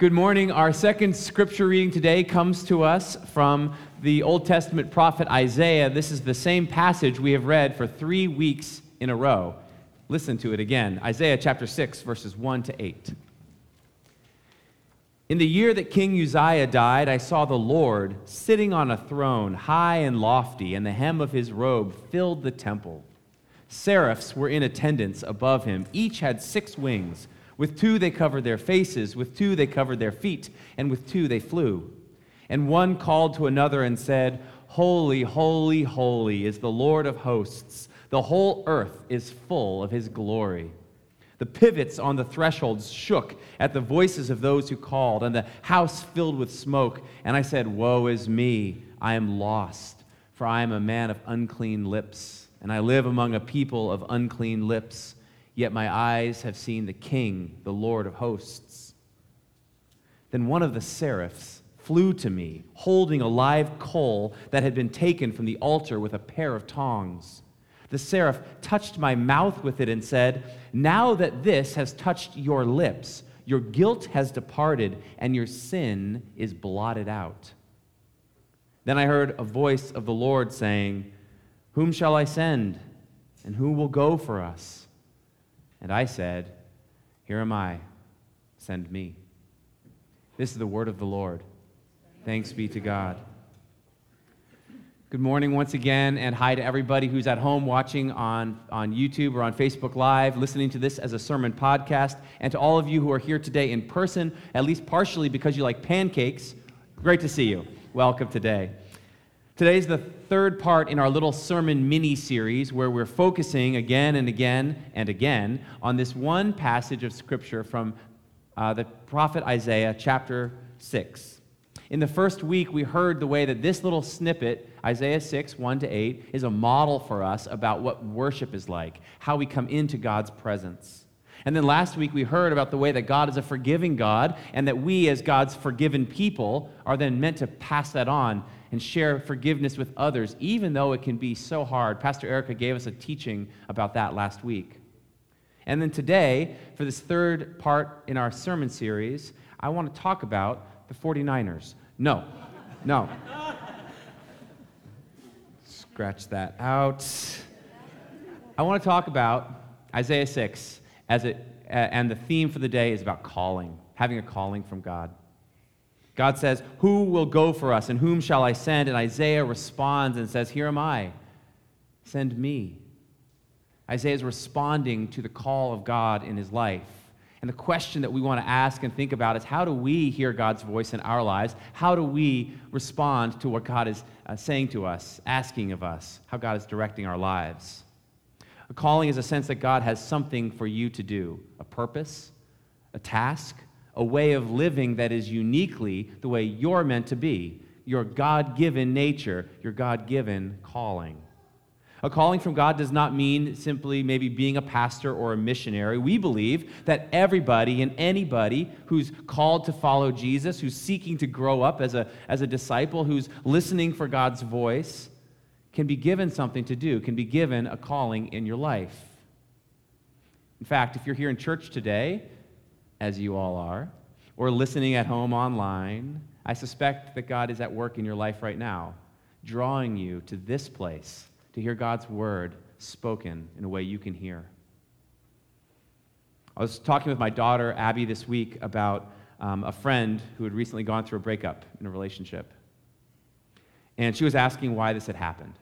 Good morning. Our second scripture reading today comes to us from the Old Testament prophet Isaiah. This is the same passage we have read for three weeks in a row. Listen to it again Isaiah chapter 6, verses 1 to 8. In the year that King Uzziah died, I saw the Lord sitting on a throne, high and lofty, and the hem of his robe filled the temple. Seraphs were in attendance above him. Each had six wings. With two they covered their faces, with two they covered their feet, and with two they flew. And one called to another and said, Holy, holy, holy is the Lord of hosts. The whole earth is full of his glory. The pivots on the thresholds shook at the voices of those who called, and the house filled with smoke. And I said, Woe is me! I am lost, for I am a man of unclean lips, and I live among a people of unclean lips Yet my eyes have seen the King, the Lord of hosts. Then one of the seraphs flew to me, holding a live coal that had been taken from the altar with a pair of tongs. The seraph touched my mouth with it and said, Now that this has touched your lips, your guilt has departed and your sin is blotted out. Then I heard a voice of the Lord saying, Whom shall I send? And who will go for us? And I said, Here am I, send me. This is the word of the Lord. Thanks be to God. Good morning once again, and hi to everybody who's at home watching on, on YouTube or on Facebook Live, listening to this as a sermon podcast, and to all of you who are here today in person, at least partially because you like pancakes. Great to see you. Welcome today. Today's the third part in our little sermon mini series where we're focusing again and again and again on this one passage of Scripture from uh, the prophet Isaiah, chapter 6. In the first week, we heard the way that this little snippet, Isaiah 6, 1 to 8, is a model for us about what worship is like, how we come into God's presence. And then last week we heard about the way that God is a forgiving God and that we, as God's forgiven people, are then meant to pass that on and share forgiveness with others, even though it can be so hard. Pastor Erica gave us a teaching about that last week. And then today, for this third part in our sermon series, I want to talk about the 49ers. No, no. Scratch that out. I want to talk about Isaiah 6 as it, and the theme for the day is about calling, having a calling from God. God says, Who will go for us, and whom shall I send? And Isaiah responds and says, Here am I, send me. Isaiah is responding to the call of God in his life. And the question that we want to ask and think about is how do we hear God's voice in our lives? How do we respond to what God is uh, saying to us, asking of us, how God is directing our lives? A calling is a sense that God has something for you to do, a purpose, a task, a way of living that is uniquely the way you're meant to be, your God given nature, your God given calling. A calling from God does not mean simply maybe being a pastor or a missionary. We believe that everybody and anybody who's called to follow Jesus, who's seeking to grow up as a, as a disciple, who's listening for God's voice, can be given something to do, can be given a calling in your life. In fact, if you're here in church today as you all are, or listening at home online, I suspect that God is at work in your life right now, drawing you to this place to hear God's word spoken in a way you can hear. I was talking with my daughter, Abby, this week about um, a friend who had recently gone through a breakup in a relationship. And she was asking why this had happened.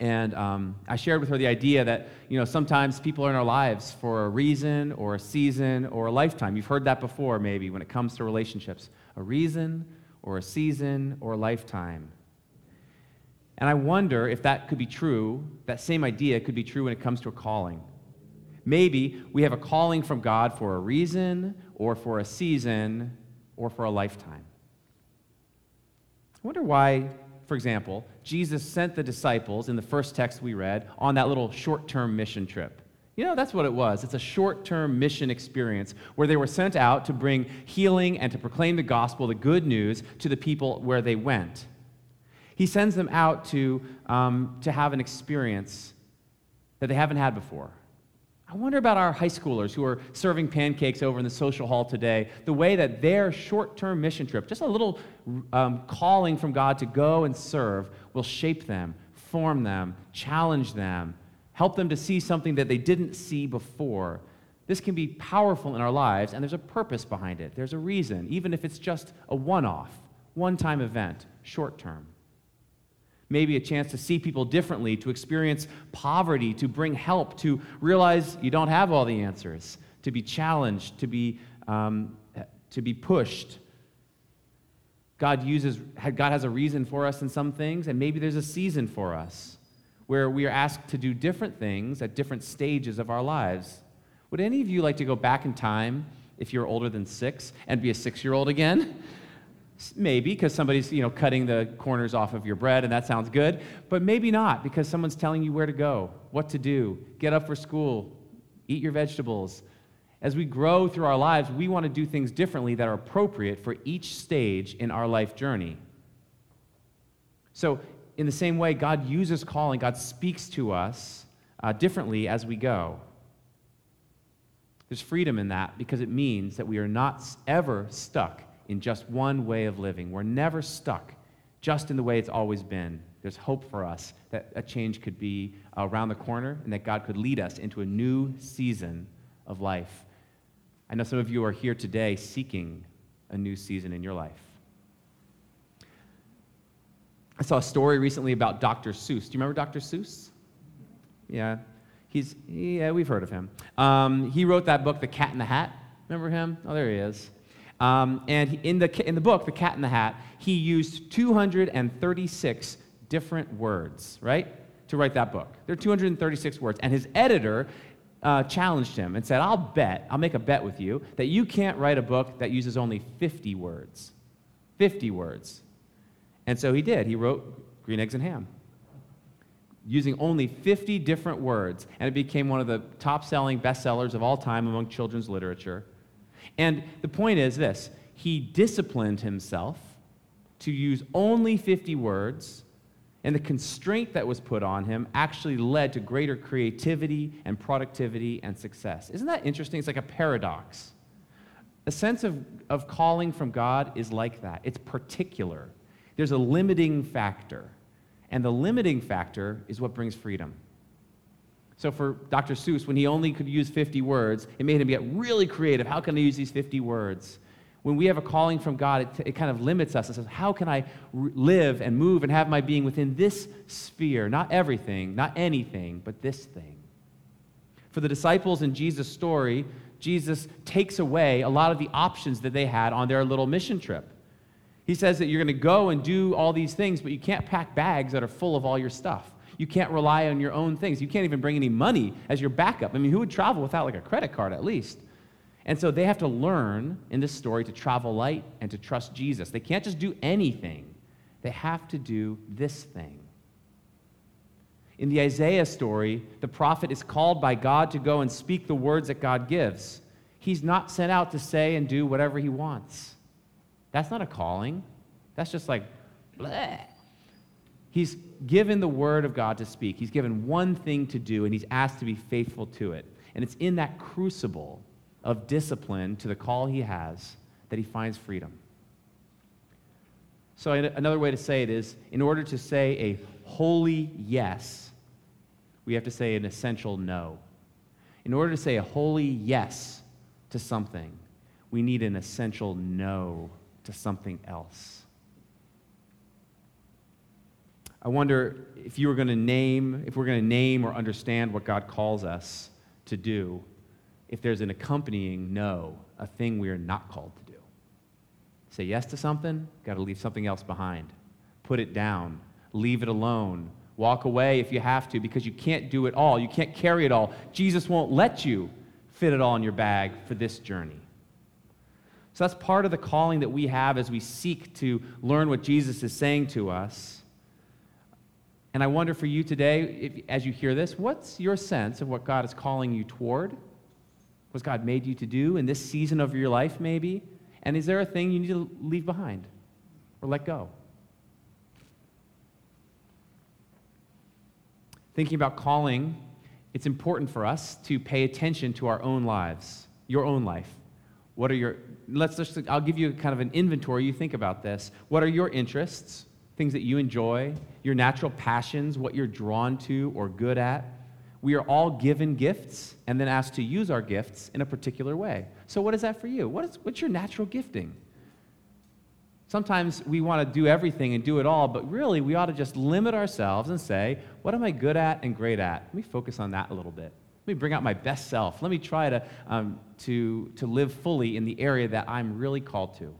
And um, I shared with her the idea that, you know, sometimes people are in our lives for a reason or a season or a lifetime. You've heard that before, maybe, when it comes to relationships. A reason or a season or a lifetime. And I wonder if that could be true, that same idea could be true when it comes to a calling. Maybe we have a calling from God for a reason or for a season or for a lifetime. I wonder why for example, Jesus sent the disciples in the first text we read on that little short term mission trip. You know, that's what it was. It's a short term mission experience where they were sent out to bring healing and to proclaim the gospel, the good news, to the people where they went. He sends them out to, um, to have an experience that they haven't had before I wonder about our high schoolers who are serving pancakes over in the social hall today, the way that their short term mission trip, just a little um, calling from God to go and serve, will shape them, form them, challenge them, help them to see something that they didn't see before. This can be powerful in our lives, and there's a purpose behind it. There's a reason, even if it's just a one off, one time event, short term maybe a chance to see people differently, to experience poverty, to bring help, to realize you don't have all the answers, to be challenged, to be, um, to be pushed. God uses, God has a reason for us in some things, and maybe there's a season for us where we are asked to do different things at different stages of our lives. Would any of you like to go back in time if you're older than six and be a six year old again? Maybe because somebody's you know cutting the corners off of your bread and that sounds good, but maybe not because someone's telling you where to go, what to do, get up for school, eat your vegetables. As we grow through our lives, we want to do things differently that are appropriate for each stage in our life journey. So, in the same way, God uses calling, God speaks to us uh, differently as we go. There's freedom in that because it means that we are not ever stuck in just one way of living. We're never stuck just in the way it's always been. There's hope for us that a change could be around the corner and that God could lead us into a new season of life. I know some of you are here today seeking a new season in your life. I saw a story recently about Dr. Seuss. Do you remember Dr. Seuss? Yeah, he's yeah, we've heard of him. Um, he wrote that book, The Cat in the Hat. Remember him? Oh, there he is. Um, and in the, in the book, The Cat in the Hat, he used 236 different words, right, to write that book. There are 236 words. And his editor uh, challenged him and said, I'll bet, I'll make a bet with you, that you can't write a book that uses only 50 words. 50 words. And so he did. He wrote Green Eggs and Ham using only 50 different words, and it became one of the top selling bestsellers of all time among children's literature. And the point is this he disciplined himself to use only 50 words, and the constraint that was put on him actually led to greater creativity and productivity and success. Isn't that interesting? It's like a paradox. A sense of, of calling from God is like that, it's particular. There's a limiting factor, and the limiting factor is what brings freedom. So for Dr. Seuss, when he only could use 50 words, it made him get really creative. How can I use these 50 words? When we have a calling from God, it, it kind of limits us and says, How can I live and move and have my being within this sphere? Not everything, not anything, but this thing. For the disciples in Jesus' story, Jesus takes away a lot of the options that they had on their little mission trip. He says that you're going to go and do all these things, but you can't pack bags that are full of all your stuff. You can't rely on your own things. You can't even bring any money as your backup. I mean, who would travel without like a credit card at least? And so they have to learn in this story to travel light and to trust Jesus. They can't just do anything, they have to do this thing. In the Isaiah story, the prophet is called by God to go and speak the words that God gives. He's not sent out to say and do whatever he wants. That's not a calling. That's just like, bleh. He's given the word of God to speak. He's given one thing to do, and he's asked to be faithful to it. And it's in that crucible of discipline to the call he has that he finds freedom. So, another way to say it is in order to say a holy yes, we have to say an essential no. In order to say a holy yes to something, we need an essential no to something else. I wonder if you were going to name, if we're going to name or understand what God calls us to do, if there's an accompanying no, a thing we are not called to do. Say yes to something, got to leave something else behind. Put it down, leave it alone. Walk away if you have to because you can't do it all. You can't carry it all. Jesus won't let you fit it all in your bag for this journey. So that's part of the calling that we have as we seek to learn what Jesus is saying to us. And I wonder for you today, if, as you hear this, what's your sense of what God is calling you toward? What's God made you to do in this season of your life, maybe? And is there a thing you need to leave behind or let go? Thinking about calling it's important for us to pay attention to our own lives, your own life. What are your, let's just, I'll give you kind of an inventory. You think about this. What are your interests, things that you enjoy, your natural passions, what you're drawn to or good at? We are all given gifts and then asked to use our gifts in a particular way. So, what is that for you? What is, what's your natural gifting? Sometimes we want to do everything and do it all, but really we ought to just limit ourselves and say, what am I good at and great at? Let me focus on that a little bit. Let me bring out my best self. Let me try to, um, to, to live fully in the area that I'm really called to.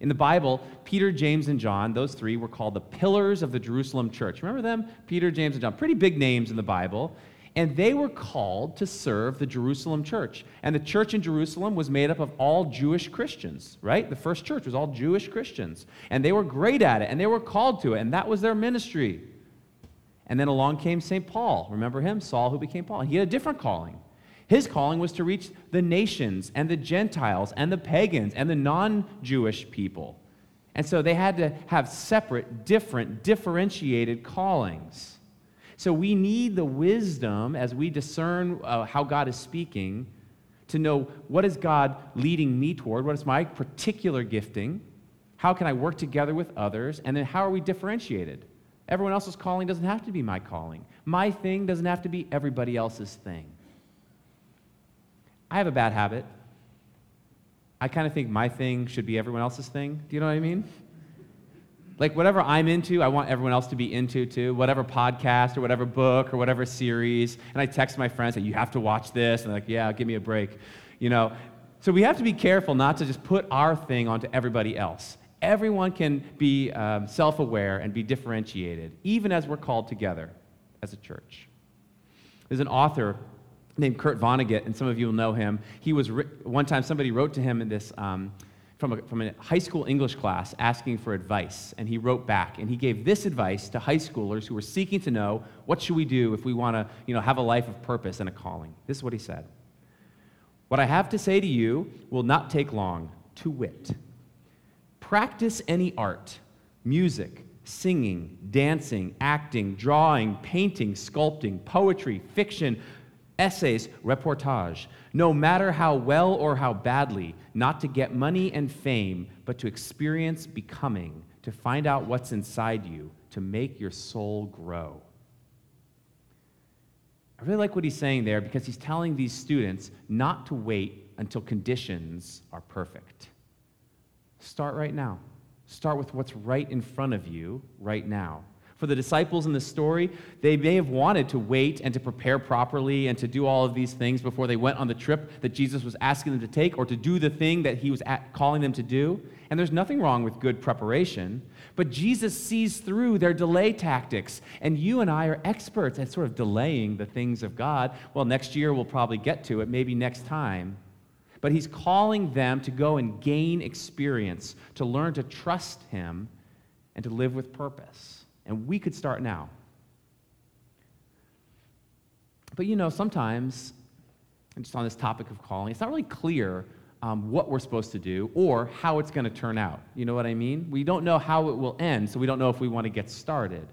In the Bible, Peter, James, and John, those three were called the pillars of the Jerusalem church. Remember them? Peter, James, and John. Pretty big names in the Bible and they were called to serve the Jerusalem church. And the church in Jerusalem was made up of all Jewish Christians, right? The first church was all Jewish Christians. And they were great at it, and they were called to it, and that was their ministry. And then along came St. Paul. Remember him? Saul, who became Paul. He had a different calling. His calling was to reach the nations and the Gentiles and the pagans and the non Jewish people. And so they had to have separate, different, differentiated callings. So we need the wisdom as we discern uh, how God is speaking to know what is God leading me toward, what is my particular gifting, how can I work together with others, and then how are we differentiated? Everyone else's calling doesn't have to be my calling. My thing doesn't have to be everybody else's thing. I have a bad habit. I kind of think my thing should be everyone else's thing. Do you know what I mean? Like, whatever I'm into, I want everyone else to be into too. Whatever podcast or whatever book or whatever series. And I text my friends, say, you have to watch this. And they're like, yeah, give me a break. You know? So we have to be careful not to just put our thing onto everybody else. Everyone can be um, self aware and be differentiated, even as we're called together as a church. There's an author named Kurt Vonnegut, and some of you will know him. He was, one time somebody wrote to him in this. Um, from a, from a high school English class asking for advice, and he wrote back, and he gave this advice to high schoolers who were seeking to know what should we do if we want to, you know, have a life of purpose and a calling. This is what he said: "What I have to say to you will not take long. To wit, practice any art, music." Singing, dancing, acting, drawing, painting, sculpting, poetry, fiction, essays, reportage, no matter how well or how badly, not to get money and fame, but to experience becoming, to find out what's inside you, to make your soul grow. I really like what he's saying there because he's telling these students not to wait until conditions are perfect. Start right now. Start with what's right in front of you right now. For the disciples in the story, they may have wanted to wait and to prepare properly and to do all of these things before they went on the trip that Jesus was asking them to take or to do the thing that he was calling them to do. And there's nothing wrong with good preparation. But Jesus sees through their delay tactics. And you and I are experts at sort of delaying the things of God. Well, next year we'll probably get to it, maybe next time. But he's calling them to go and gain experience, to learn to trust him, and to live with purpose. And we could start now. But you know, sometimes, just on this topic of calling, it's not really clear um, what we're supposed to do or how it's going to turn out. You know what I mean? We don't know how it will end, so we don't know if we want to get started.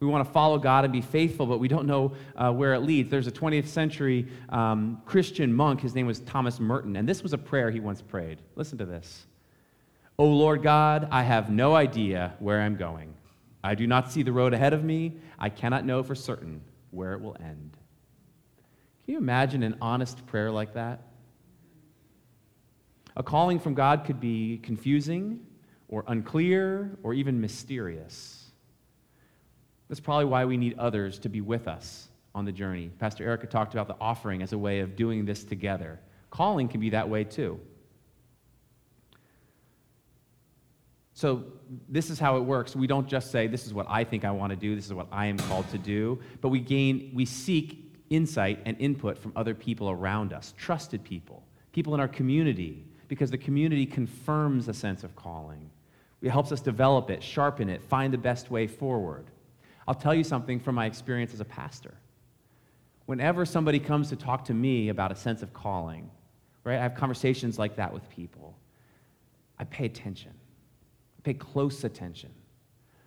We want to follow God and be faithful, but we don't know uh, where it leads. There's a 20th century um, Christian monk, his name was Thomas Merton, and this was a prayer he once prayed. Listen to this O Lord God, I have no idea where I'm going. I do not see the road ahead of me. I cannot know for certain where it will end. Can you imagine an honest prayer like that? A calling from God could be confusing or unclear or even mysterious. That's probably why we need others to be with us on the journey. Pastor Erica talked about the offering as a way of doing this together. Calling can be that way too. So, this is how it works. We don't just say, This is what I think I want to do, this is what I am called to do, but we gain, we seek insight and input from other people around us, trusted people, people in our community, because the community confirms a sense of calling. It helps us develop it, sharpen it, find the best way forward. I'll tell you something from my experience as a pastor. Whenever somebody comes to talk to me about a sense of calling, right, I have conversations like that with people, I pay attention. Pay close attention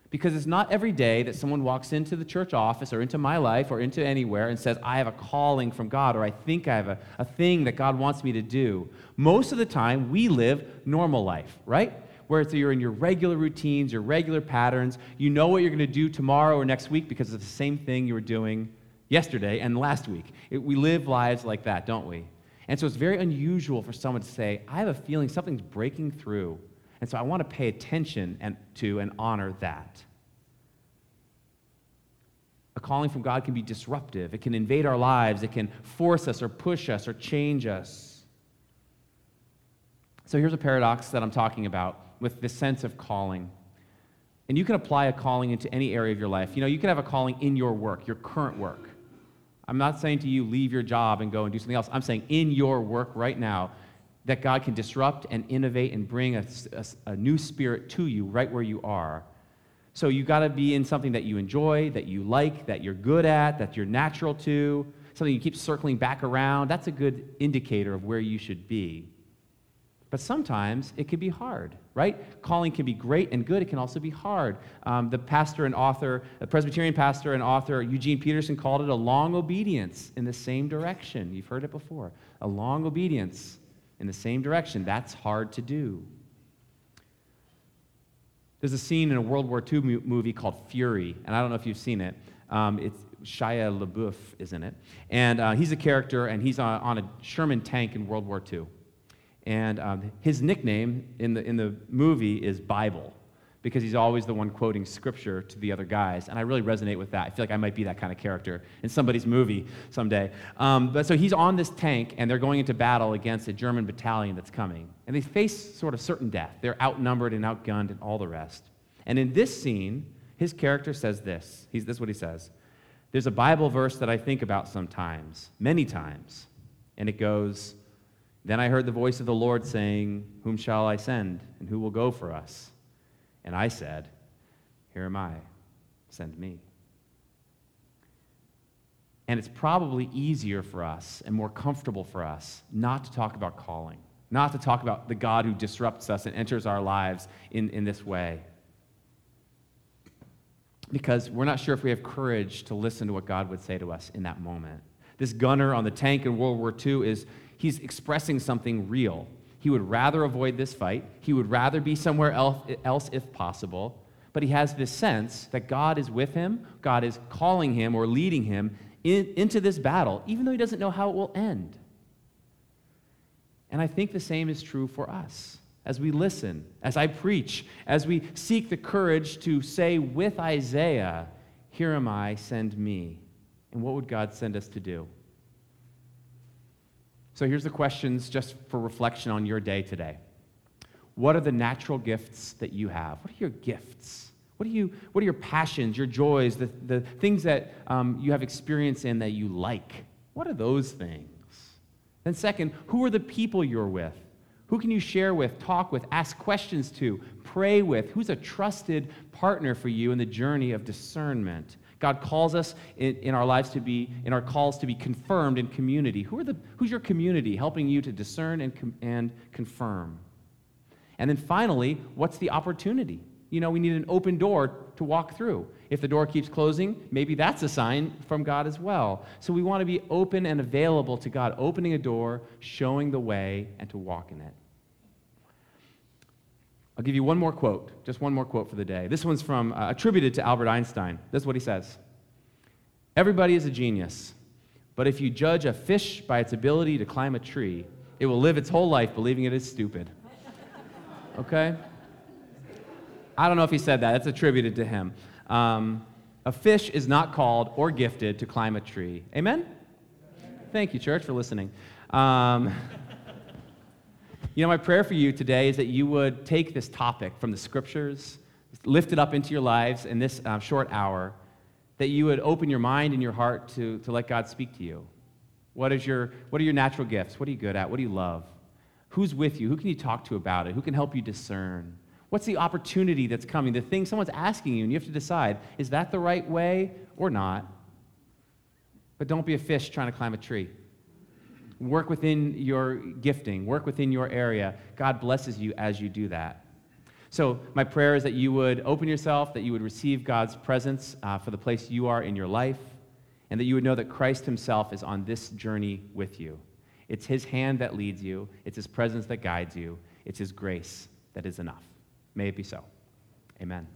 Because it's not every day that someone walks into the church office or into my life or into anywhere and says, I have a calling from God or I think I have a, a thing that God wants me to do. Most of the time, we live normal life, right? Where you're in your regular routines, your regular patterns. You know what you're going to do tomorrow or next week because it's the same thing you were doing yesterday and last week. It, we live lives like that, don't we? And so it's very unusual for someone to say, I have a feeling something's breaking through. And so I want to pay attention and, to and honor that. A calling from God can be disruptive. It can invade our lives. It can force us or push us or change us. So here's a paradox that I'm talking about with this sense of calling. And you can apply a calling into any area of your life. You know, you can have a calling in your work, your current work. I'm not saying to you, leave your job and go and do something else. I'm saying in your work right now, that God can disrupt and innovate and bring a, a, a new spirit to you right where you are. So you got to be in something that you enjoy, that you like, that you're good at, that you're natural to, something you keep circling back around. That's a good indicator of where you should be. But sometimes it can be hard, right? Calling can be great and good. It can also be hard. Um, the pastor and author, the Presbyterian pastor and author Eugene Peterson called it a long obedience in the same direction. You've heard it before. A long obedience in the same direction. That's hard to do. There's a scene in a World War II movie called Fury, and I don't know if you've seen it. Um, it's Shia LaBeouf is in it. And uh, he's a character, and he's on, on a Sherman tank in World War II. And um, his nickname in the, in the movie is Bible because he's always the one quoting scripture to the other guys. And I really resonate with that. I feel like I might be that kind of character in somebody's movie someday. Um, but so he's on this tank, and they're going into battle against a German battalion that's coming. And they face sort of certain death. They're outnumbered and outgunned and all the rest. And in this scene, his character says this. He's, this is what he says. There's a Bible verse that I think about sometimes, many times. And it goes, then I heard the voice of the Lord saying, Whom shall I send, and who will go for us? And I said, Here am I, send me. And it's probably easier for us and more comfortable for us not to talk about calling, not to talk about the God who disrupts us and enters our lives in, in this way. Because we're not sure if we have courage to listen to what God would say to us in that moment. This gunner on the tank in World War II is he's expressing something real. He would rather avoid this fight, he would rather be somewhere else if possible. But he has this sense that God is with him, God is calling him or leading him in, into this battle, even though he doesn't know how it will end. And I think the same is true for us as we listen, as I preach, as we seek the courage to say with Isaiah, Here am I, send me. And what would God send us to do? So here's the questions just for reflection on your day today. What are the natural gifts that you have? What are your gifts? What are, you, what are your passions, your joys, the, the things that um, you have experience in that you like? What are those things? Then, second, who are the people you're with? Who can you share with, talk with, ask questions to, pray with? Who's a trusted partner for you in the journey of discernment? God calls us in, in, our lives to be, in our calls to be confirmed in community. Who are the, who's your community helping you to discern and, com, and confirm? And then finally, what's the opportunity? You know, we need an open door to walk through. If the door keeps closing, maybe that's a sign from God as well. So we want to be open and available to God, opening a door, showing the way, and to walk in it. I'll give you one more quote, just one more quote for the day. This one's from, uh, attributed to Albert Einstein. This is what he says Everybody is a genius, but if you judge a fish by its ability to climb a tree, it will live its whole life believing it is stupid. Okay? I don't know if he said that, that's attributed to him. Um, a fish is not called or gifted to climb a tree. Amen? Thank you, church, for listening. Um, you know, my prayer for you today is that you would take this topic from the scriptures, lift it up into your lives in this uh, short hour, that you would open your mind and your heart to, to let God speak to you. What, is your, what are your natural gifts? What are you good at? What do you love? Who's with you? Who can you talk to about it? Who can help you discern? What's the opportunity that's coming? The thing someone's asking you, and you have to decide is that the right way or not? But don't be a fish trying to climb a tree. Work within your gifting, work within your area. God blesses you as you do that. So, my prayer is that you would open yourself, that you would receive God's presence uh, for the place you are in your life, and that you would know that Christ Himself is on this journey with you. It's His hand that leads you, it's His presence that guides you, it's His grace that is enough. May it be so. Amen.